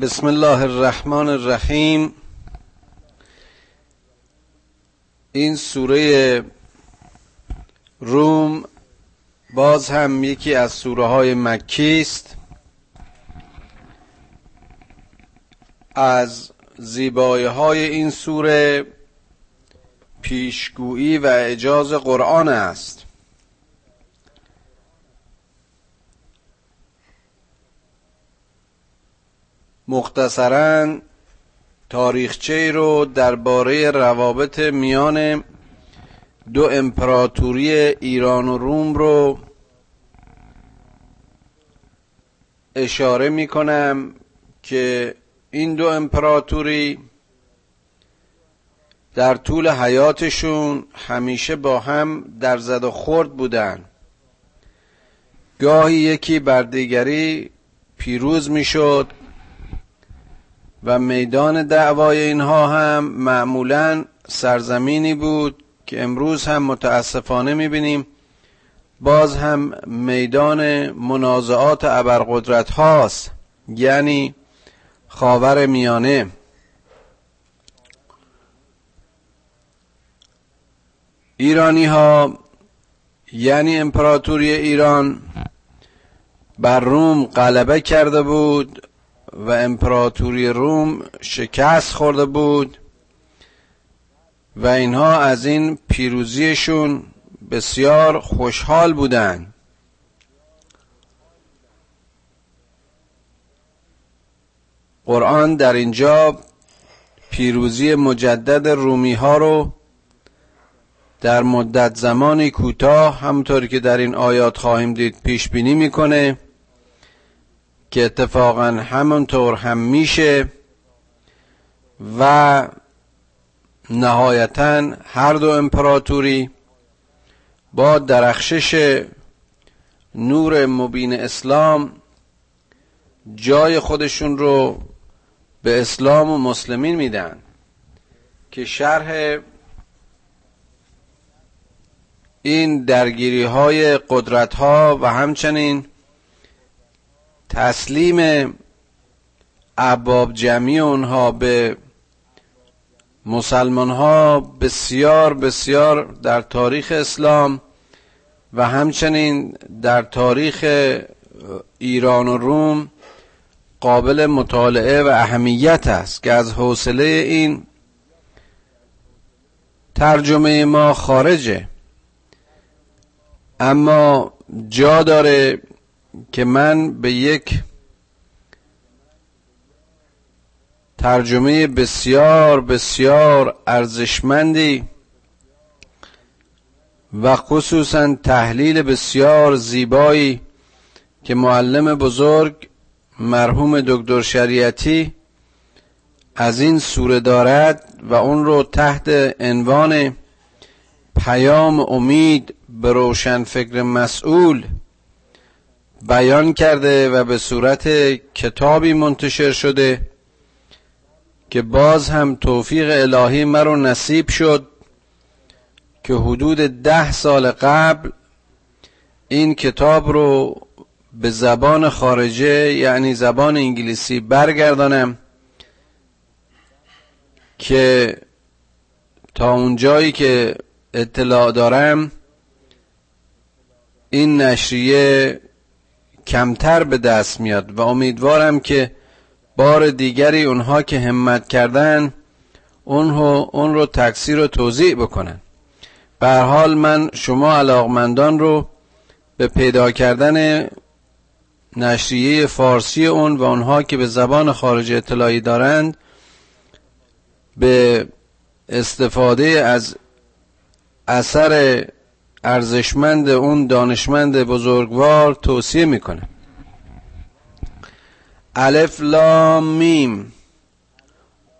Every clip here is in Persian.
بسم الله الرحمن الرحیم. این سوره روم باز هم یکی از سوره های مکی است. از زیبایی های این سوره پیشگویی و اجاز قرآن است. مختصرا تاریخچه رو درباره روابط میان دو امپراتوری ایران و روم رو اشاره می کنم که این دو امپراتوری در طول حیاتشون همیشه با هم در زد و خورد بودن. گاهی یکی بر دیگری پیروز می‌شد. و میدان دعوای اینها هم معمولا سرزمینی بود که امروز هم متاسفانه می‌بینیم. باز هم میدان منازعات ابرقدرت هاست یعنی خاور میانه. ایرانی ها یعنی امپراتوری ایران بر روم غلبه کرده بود و امپراتوری روم شکست خورده بود و اینها از این پیروزیشون بسیار خوشحال بودند قرآن در اینجا پیروزی مجدد رومی ها رو در مدت زمانی کوتاه همطوری که در این آیات خواهیم دید پیش بینی می‌کنه. که اتفاقا همونطور هم میشه و نهایتا هر دو امپراتوری با درخشش نور مبین اسلام جای خودشون رو به اسلام و مسلمین میدن که شرح این درگیری های قدرت ها و همچنین تسلیم اباب جمعی اونها به مسلمان ها بسیار بسیار در تاریخ اسلام و همچنین در تاریخ ایران و روم قابل مطالعه و اهمیت است که از حوصله این ترجمه ما خارجه. اما جا داره که من به یک ترجمه بسیار بسیار ارزشمندی و خصوصا تحلیل بسیار زیبایی که معلم بزرگ مرحوم دکتر شریعتی از این سوره دارد و اون رو تحت عنوان پیام امید به روشن فکر مسئول بیان کرده و به صورت کتابی منتشر شده که باز هم توفیق الهی مرا نصیب شد که حدود ده سال قبل این کتاب رو به زبان خارجه یعنی زبان انگلیسی برگردانم که تا اونجایی که اطلاع دارم این نشریه کمتر به دست میاد و امیدوارم که بار دیگری اونها که همت کردن اونو اون رو تکثیر و توضیح بکنن. به حال من شما علاقمندان رو به پیدا کردن نشریه فارسی اون و اونها که به زبان خارج اطلاعی دارند به استفاده از اثر ارزشمند اون دانشمند بزرگوار توصیه می‌کنه. الف لام میم.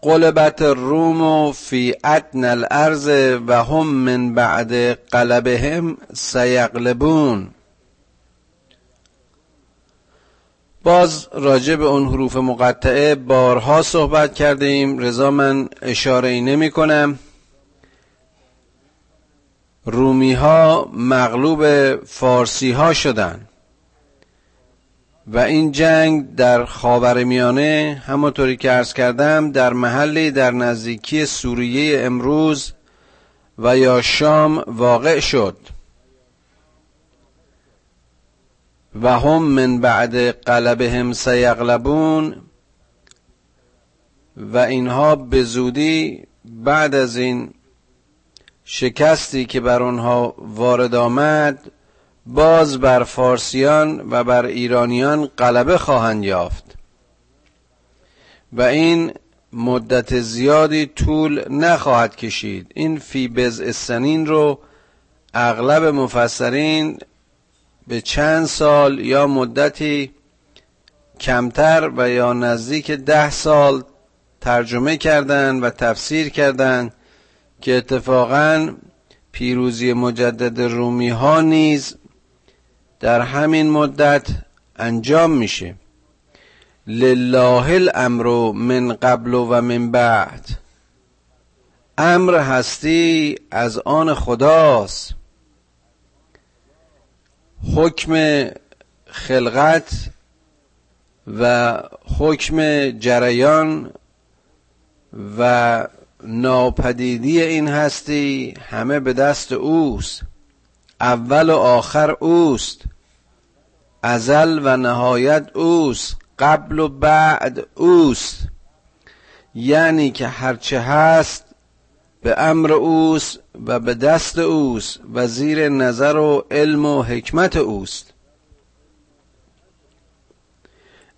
قلبت الروم فی ادن الارض و هم من بعد قلبهم سیغلبون. باز راجع به اون حروف مقطعه بارها صحبت کرده ایم رضا من اشاره ای نمی کنم رومی ها مغلوب فارسی ها شدن. و این جنگ در خاورمیانه همونطوری که ارز کردم در محلی در نزدیکی سوریه امروز و یا شام واقع شد. و هم من بعد قلبهم سیغلبون و اینها به زودی بعد از این شکستی که بر آنها وارد آمد باز بر فارسیان و بر ایرانیان غلبه خواهند یافت. و این مدت زیادی طول نخواهد کشید. این فی بز سنین رو اغلب مفسرین به چند سال یا مدتی کمتر و یا نزدیک ده سال ترجمه کردند و تفسیر کردند که اتفاقا پیروزی مجدد رومی ها نیز در همین مدت انجام میشه. لله الامر من قبل و من بعد. امر هستی از آن خداست. حکم خلقت و حکم جریان و ناپدیدی این هستی همه به دست اوست. اول و آخر اوست. ازل و نهایت اوست. قبل و بعد اوست. یعنی که هرچه هست به امر اوست و به دست اوست و زیر نظر و علم و حکمت اوست.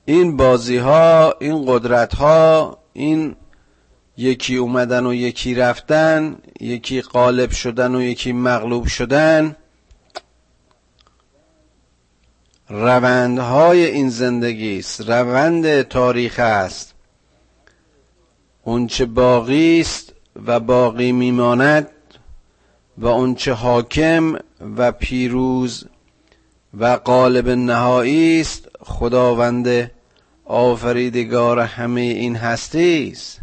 این بازی ها این قدرت ها این یکی اومدن و یکی رفتن یکی قالب شدن و یکی مغلوب شدن. روندهای این زندگی است روند تاریخ است. اونچه باقی است و باقی میماند و اونچه حاکم و پیروز و قالب نهایی است خداوند آفریدگار همه این هستی است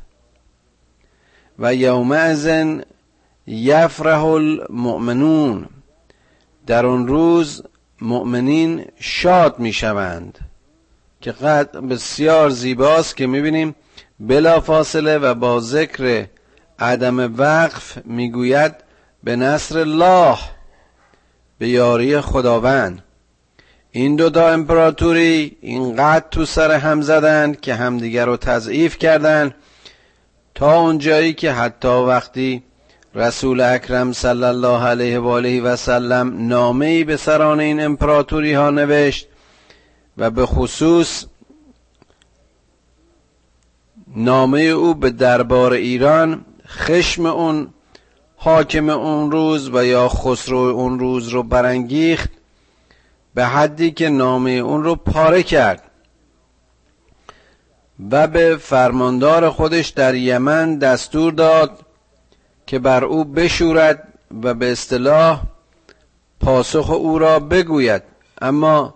و یومئذ یفرح المؤمنون. در اون روز مؤمنین شاد می‌شوند که قد بسیار زیباست که می‌بینیم بلا فاصله و با ذکر عدم وقف می‌گوید به نصر الله به یاری خداوند. این دو دا امپراتوری اینقدر تو سر هم زدند که همدیگر رو تضعیف کردند تا اونجایی که حتی وقتی رسول اکرم صلی الله علیه و آله و سلم نامه ای به سران این امپراتوری ها نوشت و به خصوص نامه او به دربار ایران خشم اون حاکم اون روز و یا خسرو اون روز رو برانگیخت به حدی که نامه اون رو پاره کرد. و به فرماندار خودش در یمن دستور داد که بر او بشورد و به اصطلاح پاسخ او را بگوید. اما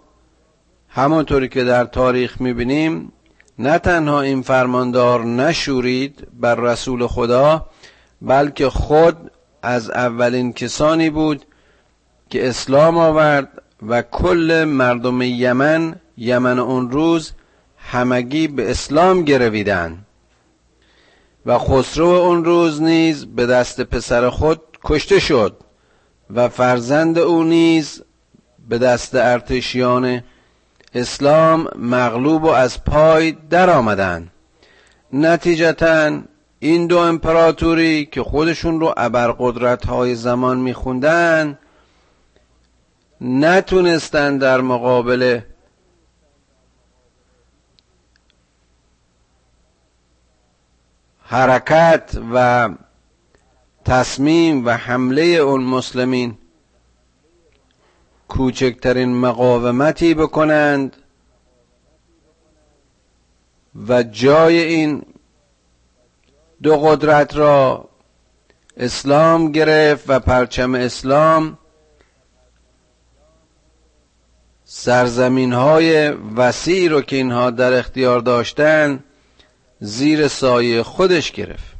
همانطوری که در تاریخ می‌بینیم نه تنها این فرماندار نشورید بر رسول خدا بلکه خود از اولین کسانی بود که اسلام آورد و کل مردم یمن یمن اون روز همگی به اسلام گرویدند و خسرو اون روز نیز به دست پسر خود کشته شد و فرزند او نیز به دست ارتشیان اسلام مغلوب و از پای در آمدن. نتیجتا این دو امپراتوری که خودشون رو ابرقدرت های زمان میخوندن نتونستن در مقابل حرکت و تصمیم و حمله اون مسلمین کوچکترین مقاومتی بکنند و جای این دو قدرت را اسلام گرفت و پرچم اسلام سرزمین های وسیع رو که اینها در اختیار داشتند زیر سایه خودش گرفت.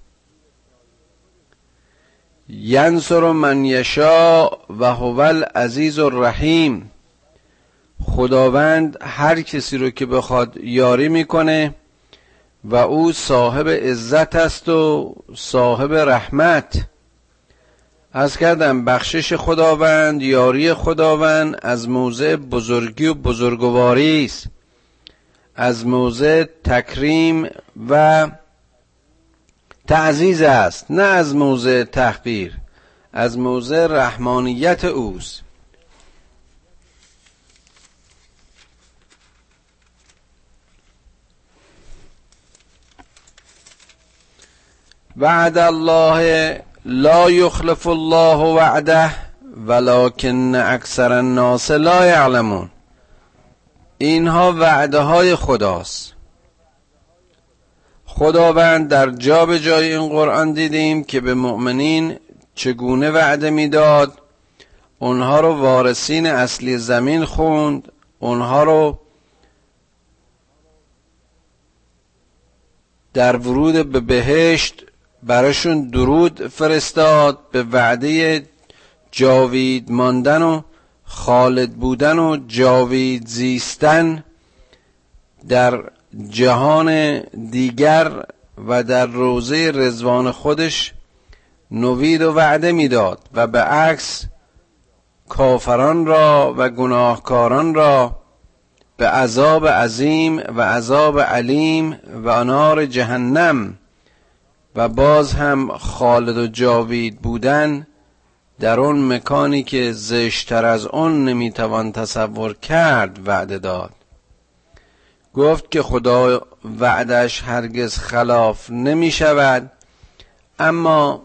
ینصر من یشا و هو العزیز الرحیم. خداوند هر کسی رو که بخواد یاری می‌کنه و او صاحب عزت است و صاحب رحمت. از کردم بخشش خداوند یاری خداوند از موضع بزرگی و بزرگواری است. از موضع تکریم و تعزیز است. نه از موضع تحقیر از موضع رحمانیت اوست. وعد الله لا یخلف الله وعده ولكن اکثر الناس لا یعلمون اینها وعده های خداست. خداوند در جا به جای این قرآن دیدیم که به مؤمنین چگونه وعده می‌داد. اونها رو وارثین اصلی زمین خوند. اونها رو در ورود به بهشت براشون درود فرستاد به وعده جاوید ماندن و خالد بودن و جاوید زیستن در جهان دیگر و در روزه رزوان خودش نوید و وعده می‌داد و به عکس کافران را و گناهکاران را به عذاب عظیم و عذاب علیم و نار جهنم و باز هم خالد و جاوید بودن در اون مکانی که زشتر از اون نمی‌توان تصور کرد وعده داد. گفت که خدا وعدش هرگز خلاف نمی شود اما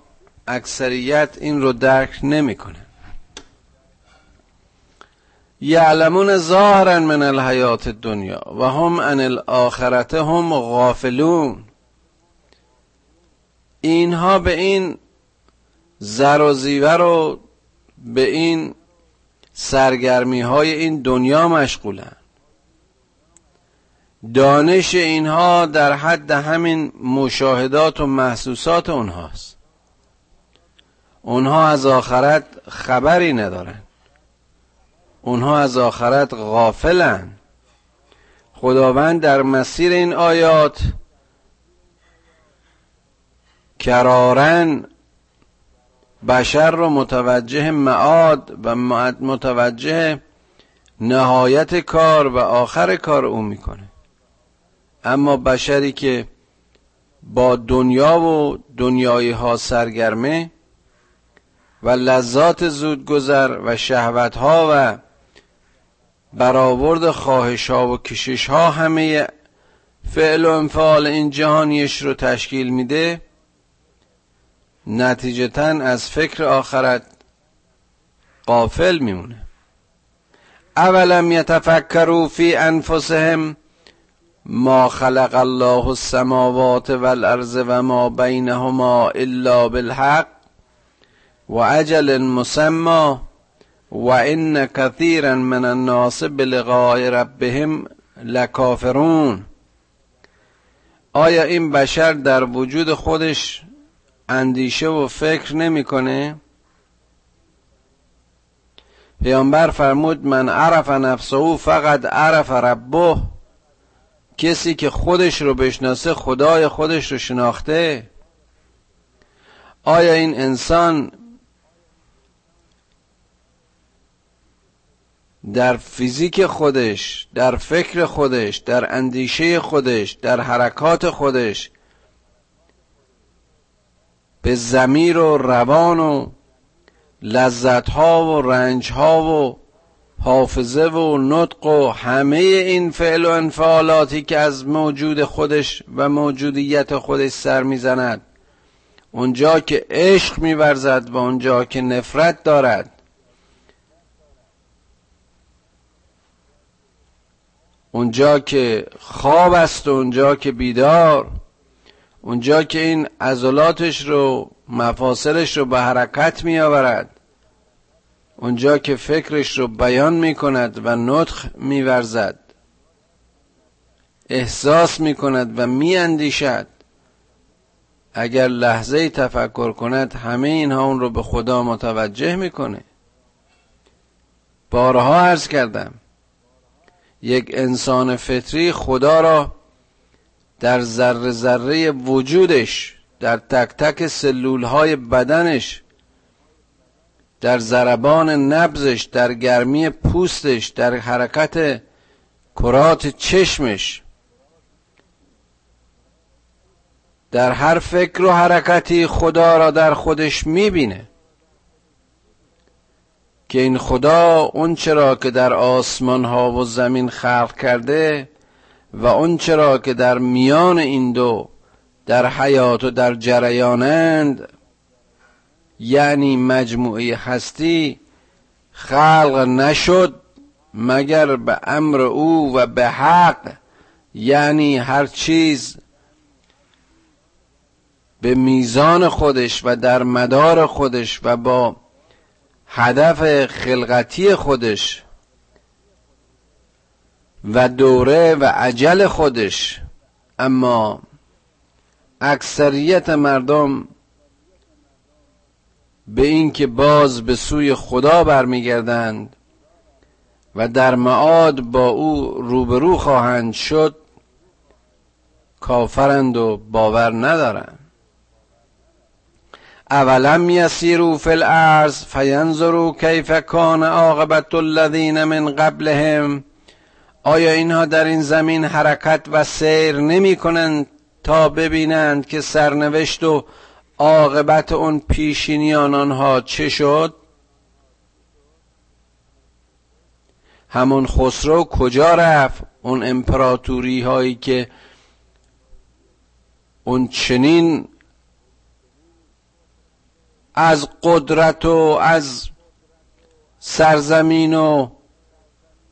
اکثریت این رو درک نمی‌کنه. یعلمون ظاهرا من الحیات دنیا و هم عن الاخرت هم غافلون. اینها به این زر و زیور و به این سرگرمی های این دنیا مشغولن. دانش اینها در حد همین مشاهدات و محسوسات اونهاست. اونها از آخرت خبری ندارن. اونها از آخرت غافلن. خداوند در مسیر این آیات کرارن بشر رو متوجه معاد و متوجه نهایت کار و آخر کار او می‌کنه. اما بشری که با دنیا و دنیایی ها سرگرمه و لذات زودگذر و شهوت ها و برآورد خواهش ها و کشش ها همه فعل و انفعال این جهانیش رو تشکیل میده نتیجتا از فکر آخرت قافل میمونه. اولم یتفکروا فی انفسهم ما خلق الله السماوات والارض و ما بینهما الا بالحق و اجل مسمى و ان كثيرا من الناس بلقاء ربهم لکافرون. آیا این بشر در وجود خودش اندیشه و فکر نمی‌کنه؟ پیامبر فرمود من عرف نفسه فقط عرف ربه. کسی که خودش رو بشناسه خدای خودش رو شناخته؟ آیا این انسان در فیزیک خودش در فکر خودش در اندیشه خودش در حرکات خودش به زمیر و روان و لذت ها و رنج ها و حافظه و نطق و همه این فعل و انفعالاتی که از موجود خودش و موجودیت خودش سر می‌زند اونجا که عشق میورزد و اونجا که نفرت دارد. اونجا که خواب است و اونجا که بیدار اونجا که این عضلاتش رو مفاصلش رو به حرکت می آورد اونجا که فکرش رو بیان می کند و نطخ می ورزد احساس می کند و می اندیشد اگر لحظه تفکر کند همه اینها اون رو به خدا متوجه می‌کنه. بارها عرض کردم یک انسان فطری خدا را در ذره ذره وجودش در تک تک سلول های بدنش در ضربان نبزش در گرمی پوستش در حرکت کرات چشمش. در هر فکر و حرکتی خدا را در خودش می‌بینه. که این خدا اون چرا که در آسمان ها و زمین خلق کرده و اون چرا که در میان این دو در حیات و در جریانند یعنی مجموعه هستی خلق نشد مگر به امر او و به حق یعنی هر چیز به میزان خودش و در مدار خودش و با هدف خلقتی خودش و دوره و عجل خودش. اما اکثریت مردم به اینکه باز به سوی خدا برمیگردند و در معاد با او روبرو خواهند شد کافرند و باور ندارند. اولم یسیرو فی الارض فینظروا کیف کان عاقبت الذین من قبلهم؟ آیا اینها در این زمین حرکت و سیر نمی کنند تا ببینند که سرنوشت و عاقبت اون پیشینیان آنها چه شد؟ همون خسرو کجا رفت؟ اون امپراتوری هایی که اون چنین از قدرت و از سرزمین و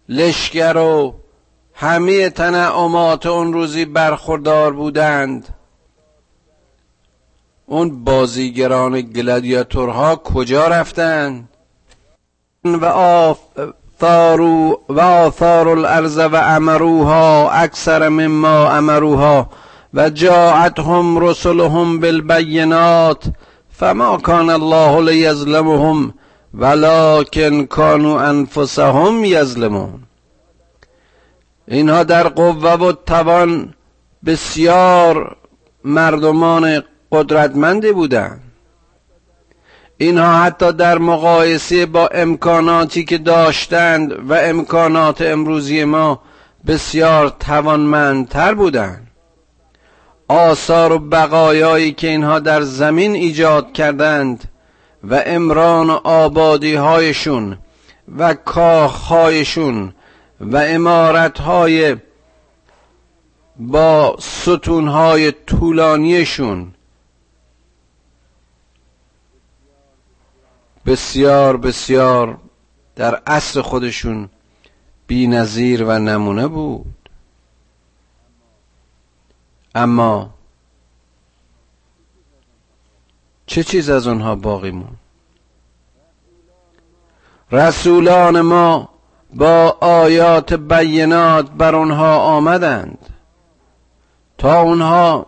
لشکر و همه تنعمات اون روزی برخوردار بودند. اون بازیگران گلادیاتورها کجا رفتند و آثارو و آثار الارض و امروها اکثر مما امروها و جاعتهم رسلهم بالبینات فما کان الله لیظلمهم ولکن کانوا انفسهم یظلمون. اینها در قوه و توان بسیار مردمان قدرتمندی بودند. اینها حتی در مقایسه با امکاناتی که داشتند و امکانات امروزی ما بسیار توانمندتر بودند. آثار و بقایایی که اینها در زمین ایجاد کردند و امران و آبادی هایشون و کاخهایشون و امارتهای با ستونهای طولانیشون بسیار بسیار در عصر خودشون بی نظیر و نمونه بود. اما چه چیز از اونها باقی مون رسولان ما با آیات بینات بر اونها آمدند تا اونها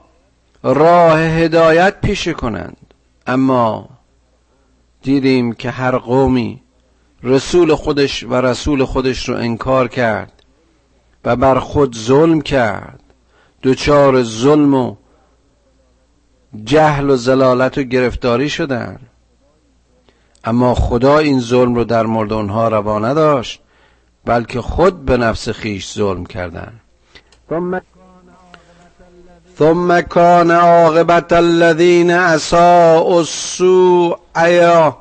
راه هدایت پیشه کنند. اما دیدیم که هر قومی رسول خودش و رسول خودش رو انکار کرد و بر خود ظلم کرد. دچار ظلم و جهل و زلالت و گرفتاری شدن. اما خدا این ظلم رو در مورد اونها روا نداشت. بلکه خود به نفس خیش ظلم کردن. ثم کان عاقبت الذین اساءوا السوء ایا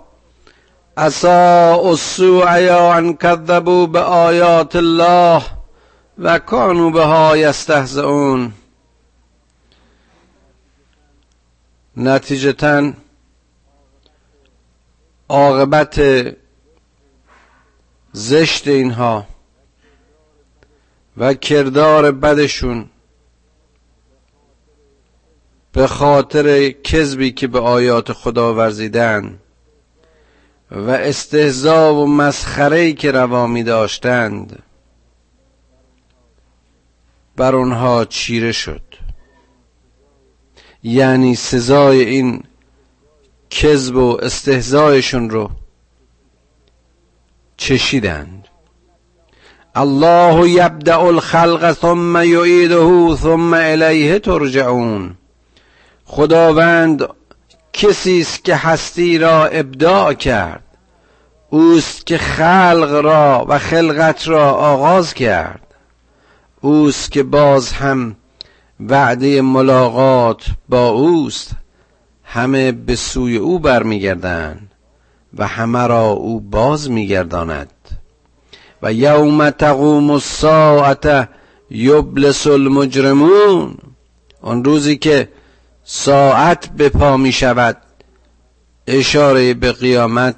اساءوا السوء یا ان کذبوا بآیات الله و کانو بها یستهزئون. نتیجتا عاقبت زشت اینها و کردار بدشون به خاطر کذبی که به آیات خدا ورزیدن و استهزا و مسخره که روا می داشتند بر آنها چیره شد. یعنی سزای این کذب و استهزایشون رو چشیدند. الله یبدع الخلق ثم یعیده ثم الیه ترجعون. خداوند کسی است که هستی را ابداع کرد. اوست که خلق را و خلقت را آغاز کرد. اوست که باز هم وعده ملاقات با اوست. همه به سوی او برمیگردند. و همه را او باز میگرداند. و یوم تقوم الساعت یبلس المجرمون. آن روزی که ساعت به پا می شود اشاره به قیامت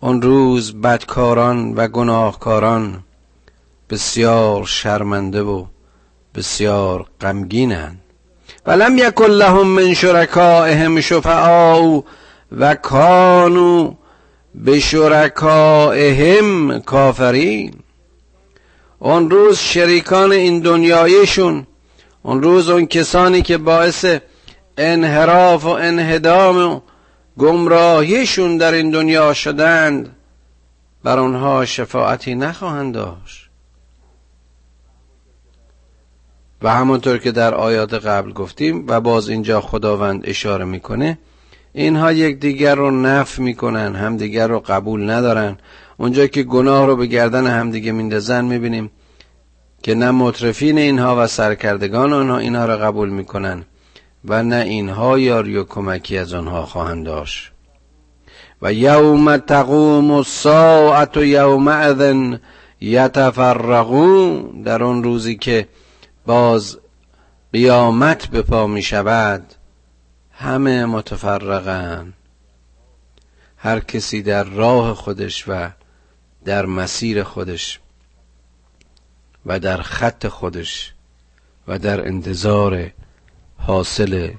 آن روز بدکاران و گناهکاران بسیار شرمنده و بسیار غمگینند. ولم یکن لهم من شرکائهم شفعاء و کانو به شرکائهم کافرین. اون روز شریکان این دنیایشون اون روز اون کسانی که باعث انحراف و انهدام و گمراهیشون در این دنیا شدند بر آنها شفاعتی نخواهند داشت. و همونطور که در آیات قبل گفتیم و باز اینجا خداوند اشاره می‌کنه اینها یک دیگر رو نف می‌کنن همدیگر رو قبول ندارن. اونجا که گناه رو به گردن همدیگه میندازن می‌بینیم که نه مطرفین اینها و سرکردگان آنها اینها را قبول می‌کنن و نه اینها یاری و کمکی از آنها خواهند داشت. و یوم تقوم الساعت و اذن یتفرقون در آن روزی که باز قیامت به پا می شود همه متفرقن. هر کسی در راه خودش و در مسیر خودش و در خط خودش و در انتظار حاصل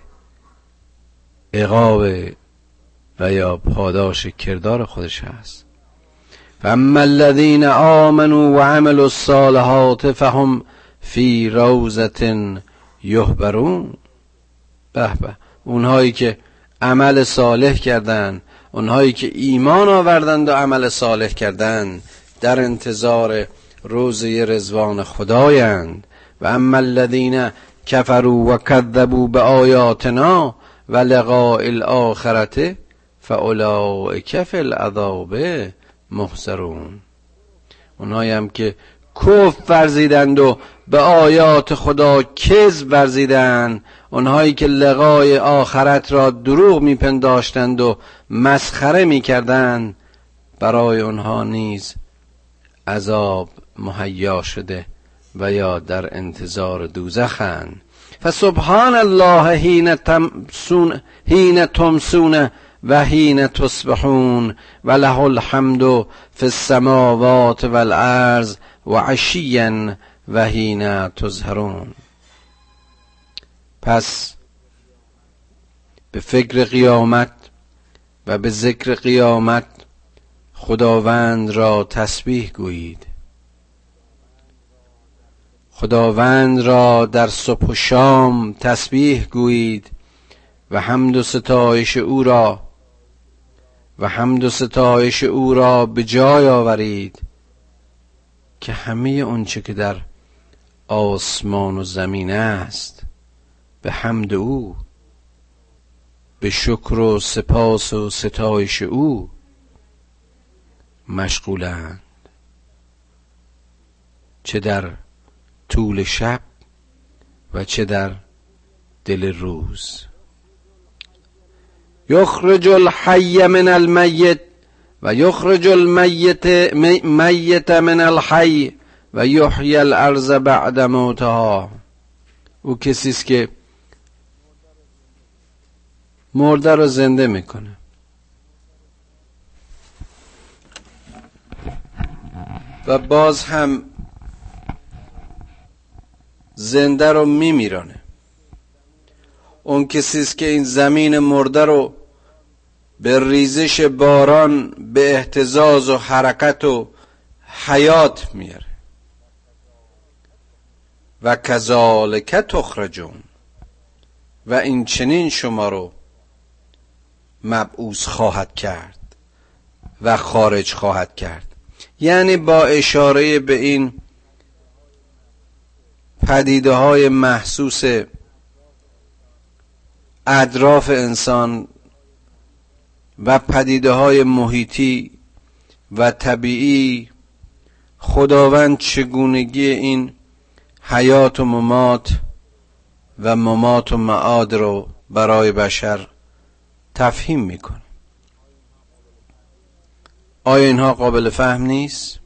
اقاب و یا پاداش کردار خودش هست. فاما الذين آمنوا وعملوا الصالحات فهم فی روزت یهبرون به به. اونهایی که عمل صالح کردند اونهایی که ایمان آوردند و عمل صالح کردند در انتظار روزه رزوان خدایند. و اما الذین کفروا و کذبوا به آیاتنا و لقاء الاخرته فاولئک فی العذاب محضرون. اونهایی هم که کف ورزیدند و به آیات خدا کذب ورزیدند اونهایی که لقای آخرت را دروغ میپنداشتند و مسخره می‌کردند برای آنها نیز عذاب مهیا شده و یا در انتظار دوزخند. فسبحان الله حین تمسون حین تمسون و حین تصبحون و له الحمد فی السماوات والارض و عشیا و حین تظهرون. پس به فکر قیامت و به ذکر قیامت خداوند را تسبیح گویید. خداوند را در صبح و شام تسبیح گویید و حمد و ستایش او را و حمد و ستایش او را به جای آورید که همه اونچه که در آسمان و زمین است. به حمد او به شکر و سپاس و ستایش او مشغولند. چه در طول شب و چه در دل روز. یخرج الحی من المیت و یخرج المیت میت من الحی و یحیی الارض بعد موتها. او کسی است که مرده رو زنده می‌کنه. و باز هم زنده رو میمیرانه. اون کسی است که این زمین مرده رو به ریزش باران به احتزاز و حرکت و حیات میاره. و کذالک تخرجون. و این چنین شما رو مبعوث خواهد کرد و خارج خواهد کرد. یعنی با اشاره به این پدیده های محسوس اطراف انسان و پدیده های محیطی و طبیعی خداوند چگونگی این حیات و ممات و ممات و معاد رو برای بشر تفهیم می‌کنه. آیا اینها قابل فهم نیست؟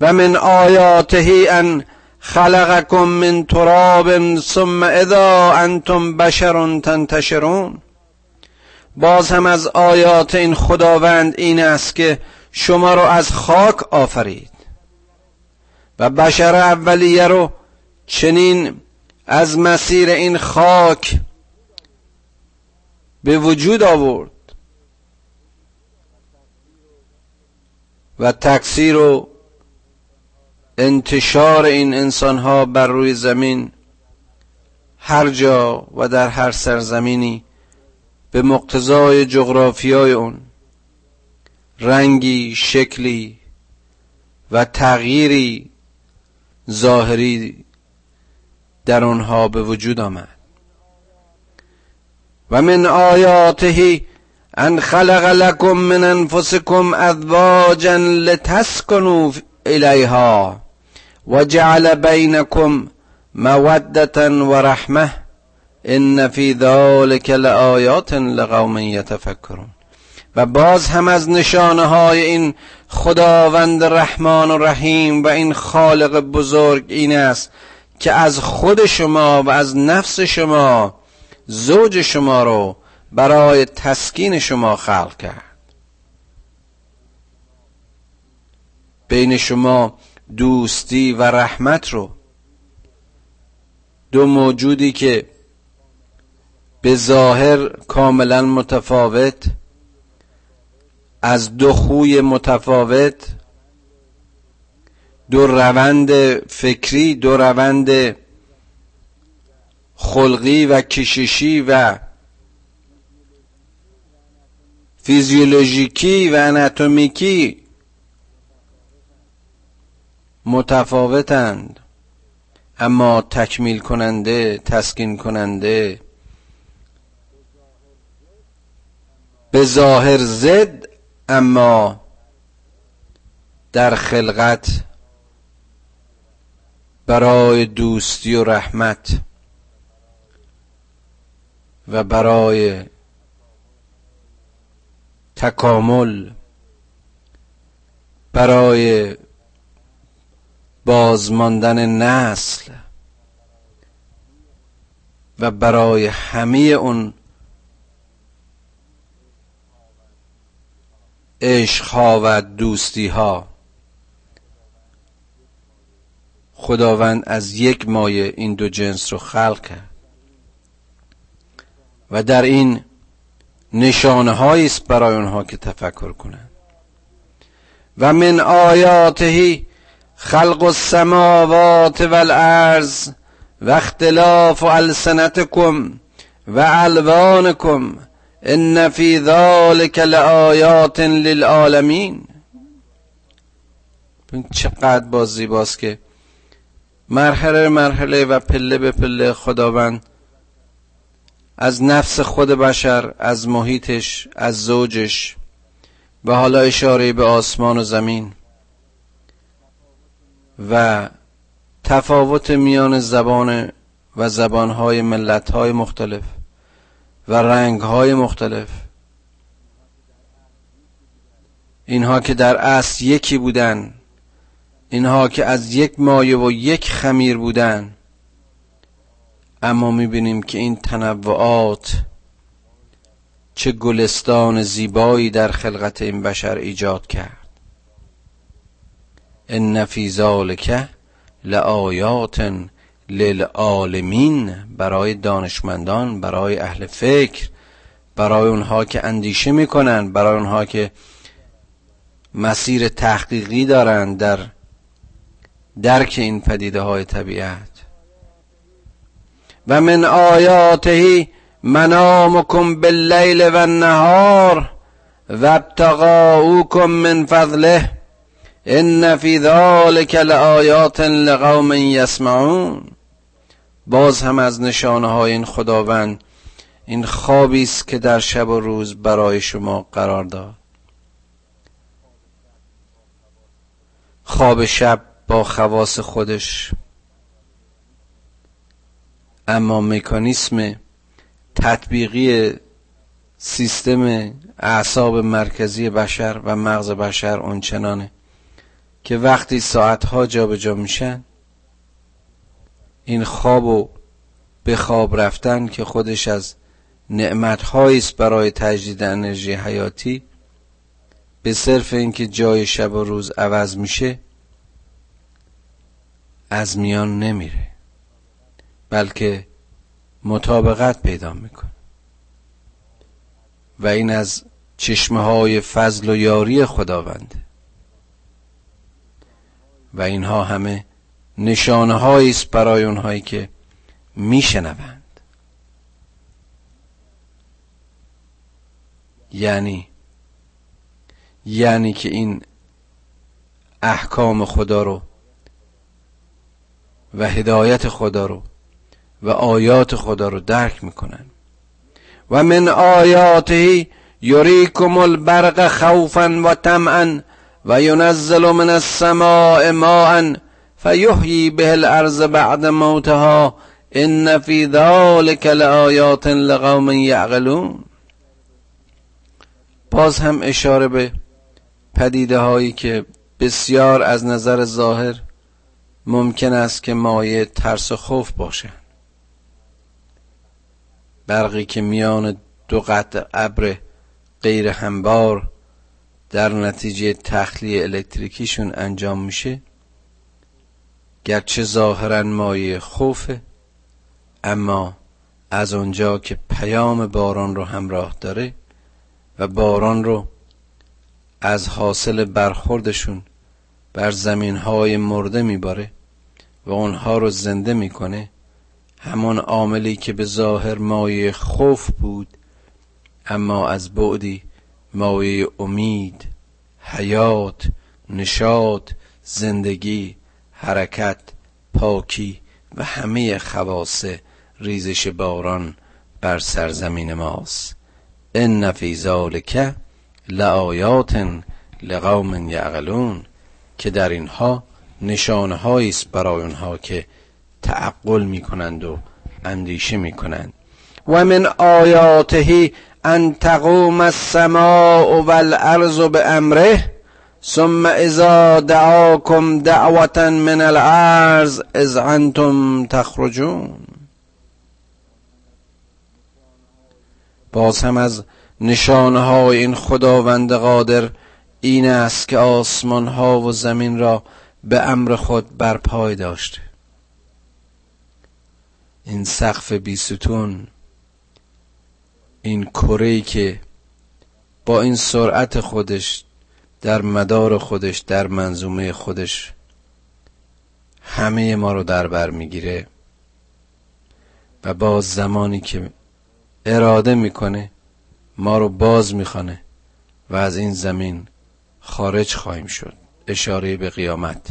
و من آیاته ان خلقکم من تراب ثم اذا انتم بشر تنتشرون. باز هم از آیات این خداوند این است که شما رو از خاک آفرید. و بشر اولیه رو چنین از مسیر این خاک به وجود آورد. و تکثیر و انتشار این انسان ها بر روی زمین هر جا و در هر سرزمینی به مقتضای جغرافیای اون رنگی شکلی و تغییری ظاهری در آنها به وجود آمد. و من آیاته ان خلق لكم من انفسكم ازواجا لتسكنوا الیها و جعل بینکم مودتا و رحمه ان فی ذلك لآیات لقوم یتفکرون. و باز هم از نشانه های این خداوند رحمان و رحیم و این خالق بزرگ این است که از خود شما و از نفس شما زوج شما رو برای تسکین شما خلق کرد. بین شما دوستی و رحمت رو دو موجودی که به ظاهر کاملا متفاوت از دو خوی متفاوت دو روند فکری دو روند خلقی و کششی و فیزیولوژیکی و اناتومیکی متفاوتند. اما تکمیل کننده تسکین کننده به ظاهر زد اما در خلقت برای دوستی و رحمت و برای تکامل برای بازماندن نسل و برای همه اون عشقها و دوستی ها خداوند از یک مایه این دو جنس رو خلق کرد. و در این نشانه است برای اونها که تفکر کنند. و من آیاته خلق السماوات والارض و اختلاف السنتکم و الوانکم ان فی ذلک لآیات للعالمین. چقدر باز زیباست که مرحله مرحله و پله به پله خداوند از نفس خود بشر از محیطش از زوجش و حالا اشاره به آسمان و زمین و تفاوت میان زبان و زبانهای ملتهای مختلف و رنگهای مختلف. اینها که در اصل یکی بودن اینها که از یک مایه و یک خمیر بودن اما می‌بینیم که این تنوعات چه گلستان زیبایی در خلقت این بشر ایجاد کرد. ان فی ذالک لآیات للعالمین برای دانشمندان برای اهل فکر برای اونها که اندیشه می‌کنن برای اونها که مسیر تحقیقی دارند در درک این پدیده های طبیعت. و من آیاته منامکم باللیل و النهار و ابتغاؤکم من فضله ان فی ذلک لآیات لقوم یسمعون. باز هم از نشانه های این خداوند این خوابی است که در شب و روز برای شما قرار داد. خواب شب با خواص خودش اما مکانیسم تطبیقی سیستم اعصاب مرکزی بشر و مغز بشر اونچنانه که وقتی ساعتها جابجا میشن این خواب و به خواب رفتن که خودش از نعمت است برای تجدید انرژی حیاتی به صرف اینکه جای شب و روز عوض میشه از میان نمیره. بلکه مطابقت پیدا می‌کنه. و این از چشمه های فضل و یاری خداونده. و اینها همه نشانه است برای اونهایی که میشنوند. یعنی یعنی که این احکام خدا رو و هدایت خدا رو و آیات خدا رو درک می‌کنن. و من آیاته یریکم البرق خوفا و طمعا و ینزل من السماء ماء فیحیی به الارض بعد موتها ان فی ذلک لآیات لقوم یعقلون. باز هم اشاره به پدیده هایی که بسیار از نظر ظاهر ممکن است که مایه ترس و خوف باشند. برقی که میان دو قطع ابر غیر همبار در نتیجه تخلیه الکتریکیشون انجام میشه گرچه ظاهرا مایه خوفه اما از اونجا که پیام باران رو همراه داره و باران رو از حاصل برخوردشون بر زمین های مرده میباره و اونها رو زنده می‌کنه همان عاملی که به ظاهر مایه خوف بود اما از بعدی مایه امید حیات نشاط زندگی حرکت پاکی و همه خواص ریزش باران بر سرزمین ماست. ان فی ذالک لآیات لقوم یعقلون که در اینها نشانه است برای اونها که تعقل می‌کنند و اندیشه می‌کنند. و من آیاته ان تقوم السماء والارض بامره ثم اذا دعاكم دعوة من الارض اذ انتم تخرجون. باز هم از نشانه های این خداوند قادر این است که آسمان ها و زمین را به امر خود برپای داشته. این سقف بیستون این کره که با این سرعت خودش در مدار خودش در منظومه خودش همه ما رو در بر می‌گیره و باز زمانی که اراده می‌کنه ما رو باز می‌خوانه و از این زمین خارج خواهیم شد. اشاره به قیامت.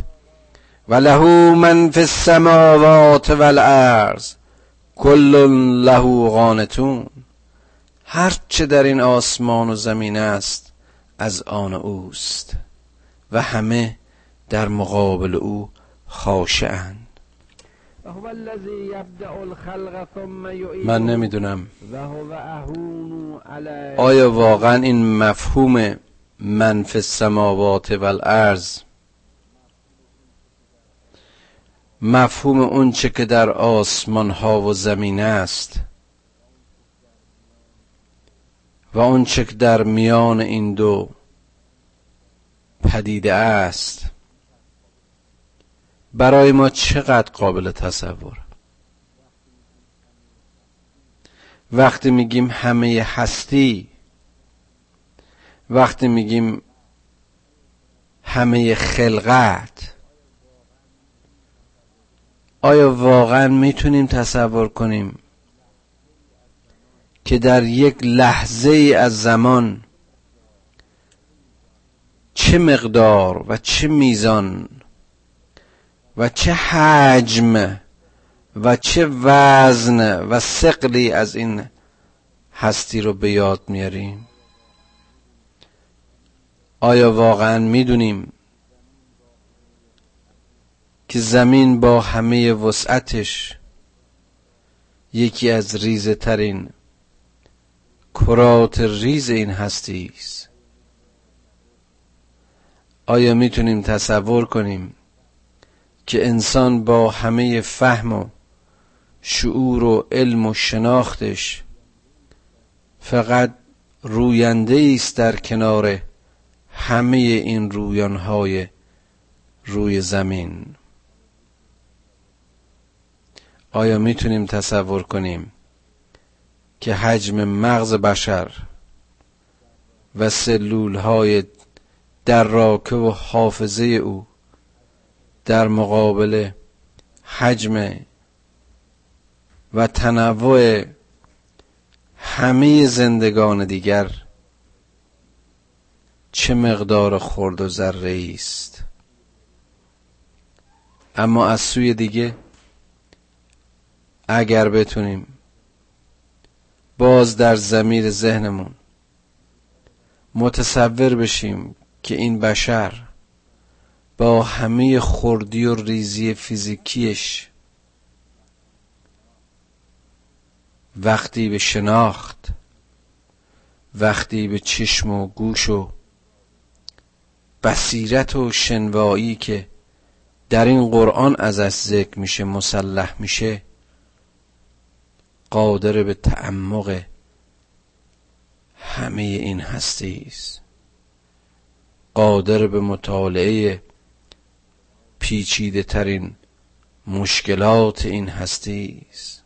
و له من فی السماوات والارض کل له قانتون هر چه در این آسمان و زمین است از آن اوست. و همه در مقابل او خاشعند. من نمی‌دونم. آیا واقعا این مفهوم من فی السماوات والارض مفهوم اون چه که در آسمان ها و زمین است و اون چه که در میان این دو پدیده است برای ما چقدر قابل تصور؟ وقتی میگیم همه هستی وقتی میگیم همه خلقت آیا واقعا می‌تونیم تصور کنیم که در یک لحظه از زمان چه مقدار و چه میزان و چه حجم و چه وزن و سقلی از این هستی رو به یاد میاریم؟ آیا واقعا می‌دونیم که زمین با همه وسعتش یکی از ریزه ترین کرات ریز این هستی است آیا می‌تونیم تصور کنیم که انسان با همه فهم و شعور و علم و شناختش فقط روینده است در کنار همه این رویانهای روی زمین؟ آیا می‌تونیم تصور کنیم که حجم مغز بشر و سلول های دراکه و حافظه او در مقابل حجم و تنوع همه زندگان دیگر چه مقدار خرد و ذره است؟ اما از سوی دیگه اگر بتونیم باز در زمیر ذهنمون متصور بشیم که این بشر با همه خردی و ریزی فیزیکیش وقتی به شناخت وقتی به چشم و گوش و بصیرت و شنوایی که در این قرآن ازش ذکر میشه مسلح میشه قادر به تعمق همه این هستی است قادر به مطالعه پیچیده ترین مشکلات این هستی است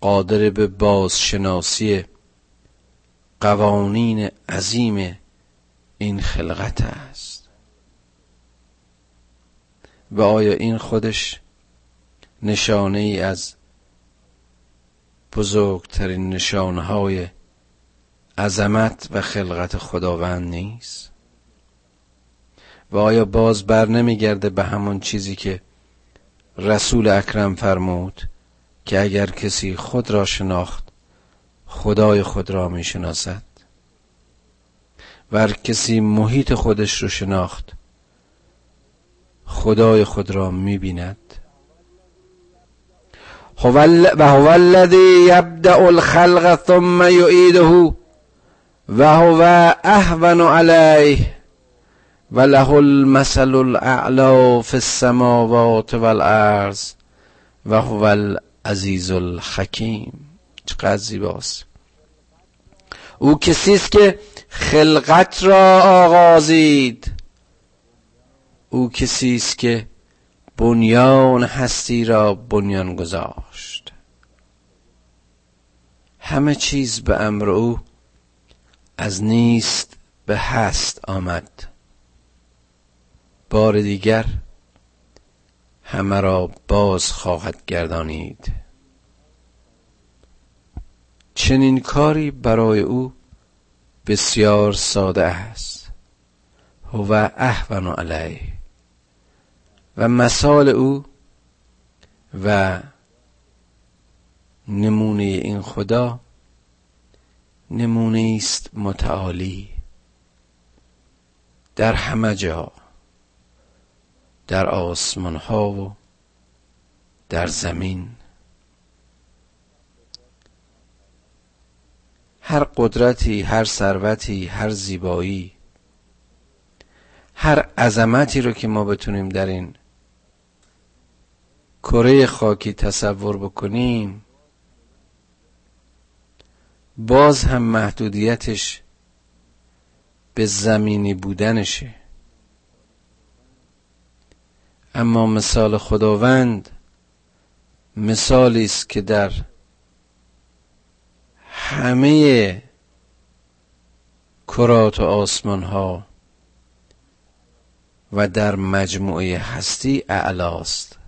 قادر به بازشناسی قوانین عظیم این خلقت است. و آیا این خودش نشانه ای از بزرگترین نشانهای عظمت و خلقت خداوند نیست؟ و آیا باز بر نمیگرده به همون چیزی که رسول اکرم فرمود که اگر کسی خود را شناخت خدای خود را می شناسد و کسی محیط خودش رو شناخت خدای خود را می بیند و هو الذی یبدأ الخلق ثم یعیده و هو اهون علیه و له المثل الاعلا فی السماوات والارض و هو العزیز الحکیم. چقدر زیباست. او کسی است که خلقت را آغازید. او کسی است که بنیان هستی را بنیان گذاشت. همه چیز به امر او از نیست به هست آمد. بار دیگر همه را باز خواهد گردانید. چنین کاری برای او بسیار ساده است. هو احون علیه. و مثال او و نمونه این خدا نمونه است متعالی. در همه جا در آسمان ها و در زمین. هر قدرتی هر ثروتی هر زیبایی هر عظمتی رو که ما بتونیم در این کره خاکی تصور بکنیم باز هم محدودیتش به زمینی بودنشه. اما مثال خداوند مثالی است که در همه کرات و آسمان ها و در مجموعه هستی اعلاست.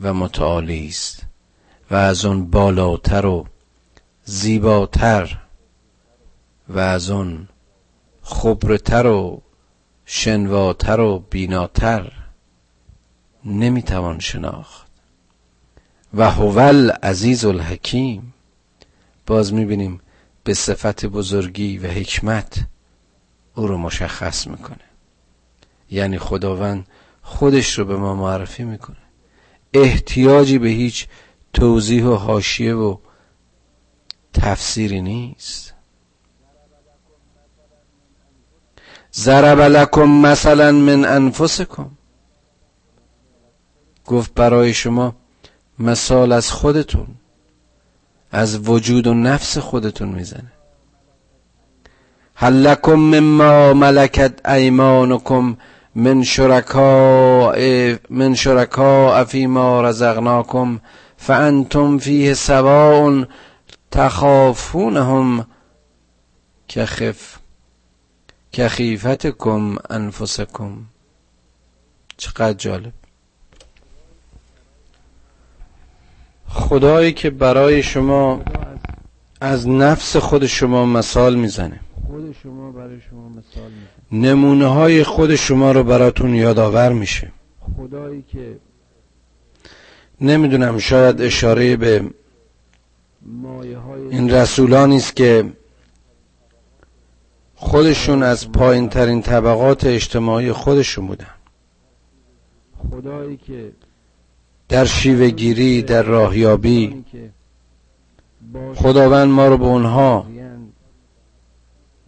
و متعالی است و از اون بالاتر و زیباتر و از اون خبرتر و شنواتر و بیناتر نمی‌توان شناخت. و هو عزیز الحکیم. باز می‌بینیم به صفت بزرگی و حکمت او رو مشخص می‌کنه. یعنی خداوند خودش رو به ما معرفی می‌کنه. احتیاجی به هیچ توضیح و حاشیه و تفسیری نیست. ضرب لکم مثلا من انفسکم. گفت برای شما مثال از خودتون از وجود و نفس خودتون می‌زنه. هل لکم مما ملکت ایمانکم من شرکاء من شرکاء فیما رزقناکم فانتم فیه سواء تخافونهم کخف کخیفتکم انفسکم. چقدر جالب. خدایی که برای شما از نفس خود شما مثال می‌زنه. خود شما برای شما مثال می‌زنه نمونه های خود شما رو براتون یادآور میشه. خدایی که نمی‌دونم شاید اشاره به این رسولانی است که خودشون از پایین ترین طبقات اجتماعی خودشون بودن. خدایی که در شیوه گیری در راهیابی خداوند ما رو به اونها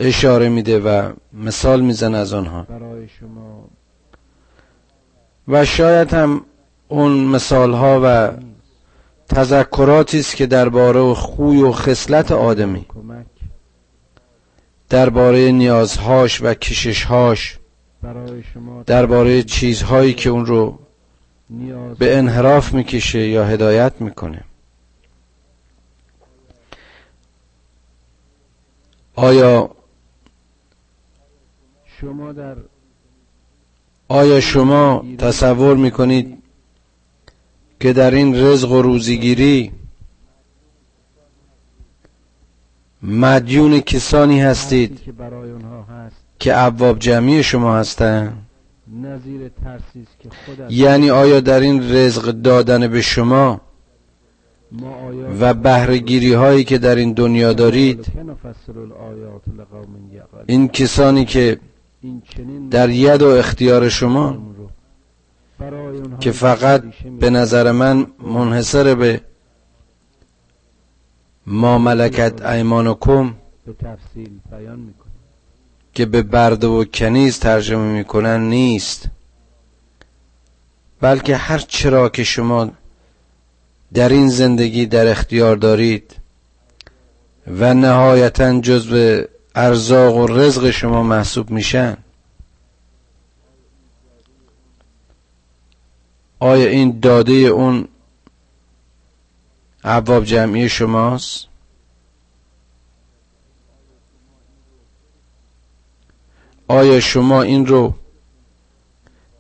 اشاره میده و مثال میزن از آنها. و شاید هم اون مثال ها و تذکراتی است که درباره خوی و خصلت آدمی. درباره نیازهاش و کششهاش. درباره چیزهایی که اون رو به انحراف می‌کشه یا هدایت می‌کنه. آیا شما در آیا شما تصور می‌کنید که در این رزق و روزیگیری مدیون کسانی هستید که عواب جمعی شما هستند یعنی آیا در این رزق دادن به شما و بهرهگیری هایی که در این دنیا دارید این کسانی که در ید و اختیار شما که فقط به نظر من منحصر به ما ملکت تفصیل بیان می‌کنه که به برده و کنیز ترجمه می‌کنن نیست. بلکه هر چرا که شما در این زندگی در اختیار دارید و نهایتا جزو ارزاق و رزق شما محسوب میشن. آیا این داده اون عواب جمعی شماست؟ آیا شما این رو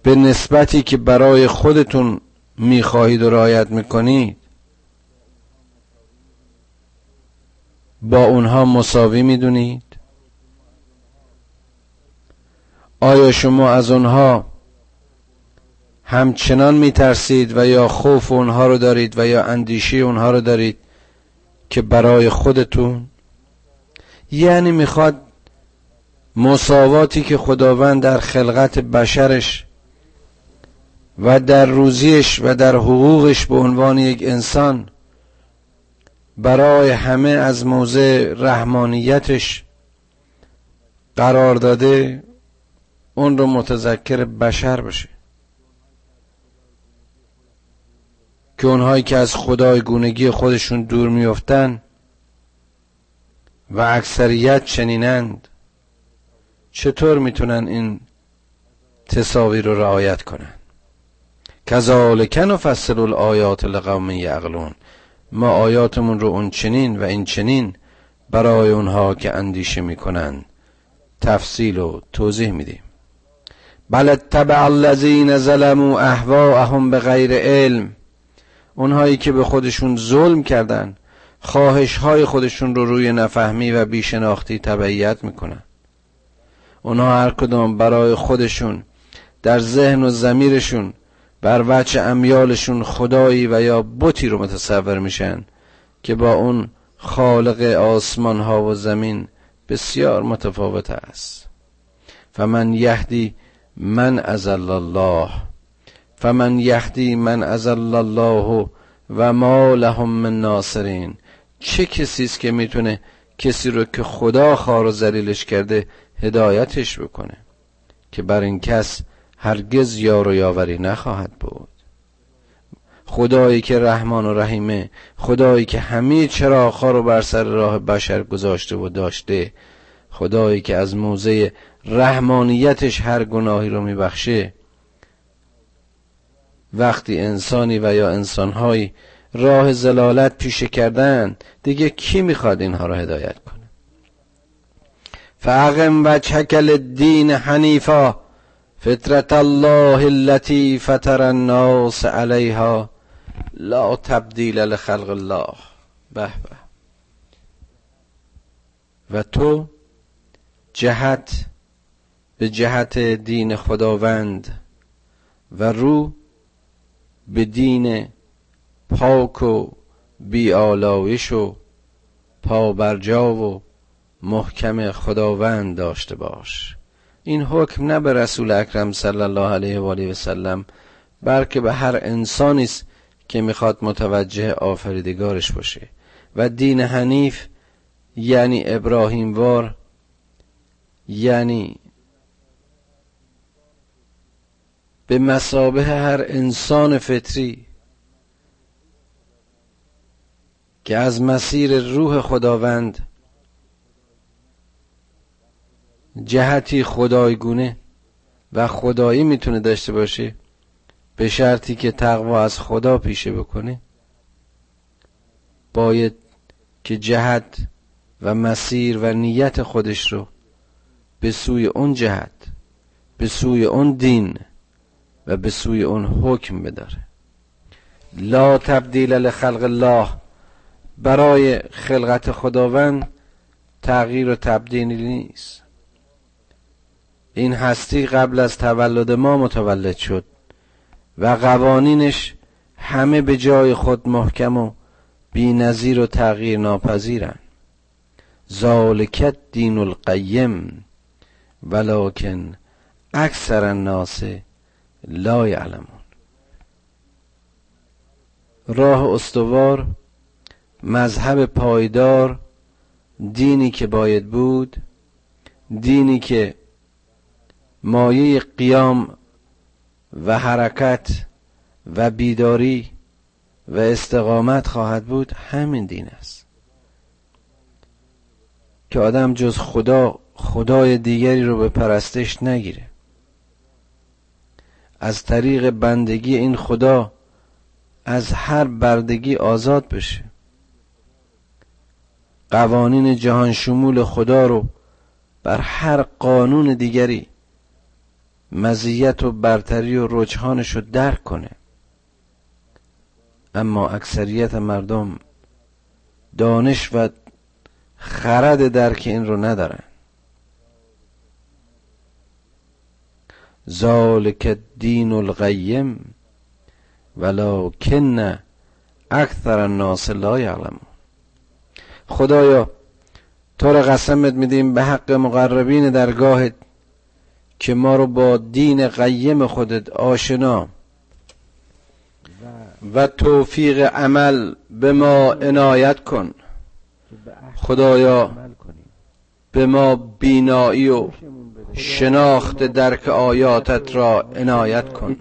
به نسبتی که برای خودتون می‌خواهید و رعایت می‌کنید با اونها مساوی می‌دونید؟ آیا شما از اونها همچنان میترسید و یا خوف اونها رو دارید و یا اندیشه اونها رو دارید که برای خودتون؟ یعنی می‌خواد مساواتی که خداوند در خلقت بشرش و در روزیش و در حقوقش به عنوان یک انسان برای همه از موضع رحمانیتش قرار داده اون رو متذکر بشر بشه. که اونهایی که از خدای گونگی خودشون دور میفتن و اکثریت چنینند چطور می‌تونن این تصاویر رو رعایت کنن؟ کذالک نفصل الآیات لقوم یعقلون. ما آیاتمون رو اون چنین و این چنین برای اونها که اندیشه می‌کنن تفصیل و توضیح میدیم. بل تبع الذین ظلموا اهواءهم بغیر علم. اونهایی که به خودشون ظلم کردن خواهش های خودشون رو روی نفهمی و بیشناختی تبعیت می‌کنن. اونها هر کدام برای خودشون در ذهن و زمیرشون بر وجه امیالشون خدایی و یا بتی رو متصور میشن که با اون خالق آسمان ها و زمین بسیار متفاوت است. فمن یهدی من از الله فمن یهدی من از الله و ما لهم من ناصرین. چه کسی است که می‌تونه کسی رو که خدا خار و ذلیلش کرده هدایتش بکنه؟ که بر این کس هرگز یار و یاوری نخواهد بود. خدایی که رحمان و رحیمه خدایی که همه چراغها رو بر سر راه بشر گذاشته و داشته خدایی که از موزه رحمانیتش هر گناهی رو میبخشه. وقتی انسانی و یا انسانهایی راه زلالت پیشه کردن دیگه کی می‌خواد اینها را هدایت کنه؟ فاقم و چکل دین حنیفا فطرت الله التي فطر الناس علیها. لا تبدیل لخلق الله. به به. و تو جهت به جهت دین خداوند و رو به دین پاک و بیالایش و پابرجا و محکم خداوند داشته باش. این حکم نه به رسول اکرم صلی الله علیه و آله و سلم بلکه به هر انسانی است که می‌خواد متوجه آفریدگارش باشه. و دین حنیف یعنی ابراهیم وار یعنی به مسابه هر انسان فطری که از مسیر روح خداوند جهتی خدایگونه و خدایی می‌تونه داشته باشه به شرطی که تقوا از خدا پیشه بکنه باید که جهت و مسیر و نیت خودش رو به سوی اون جهت به سوی اون دین و به سوی اون حکم بداره. لا تبدیل لخلق الله. برای خلقت خداوند تغییر و تبدیلی نیست. این هستی قبل از تولد ما متولد شد و قوانینش همه به جای خود محکم و بی نظیر و تغییر ناپذیرن ذالکت دین القیم. ولکن اکثر الناس لا یعلمون. راه استوار مذهب پایدار دینی که باید بود دینی که مایه قیام و حرکت و بیداری و استقامت خواهد بود همین دین است. که آدم جز خدا خدای دیگری رو به پرستش نگیره. از طریق بندگی این خدا از هر بردگی آزاد بشه. قوانین جهان شمول خدا رو بر هر قانون دیگری مزیت و برتری و رجحانش رو درک کنه. اما اکثریت مردم دانش و خرد درک این رو ندارن. ذالک دین القیم ولکن اکثر الناس لا یعلمون. خدایا تو را قسمت میدیم به حق مقربین درگاهت که ما رو با دین قیم خودت آشنا و توفیق عمل به ما عنایت کن. خدایا به ما بینایی و شناخت درک آیاتت را عنایت کن.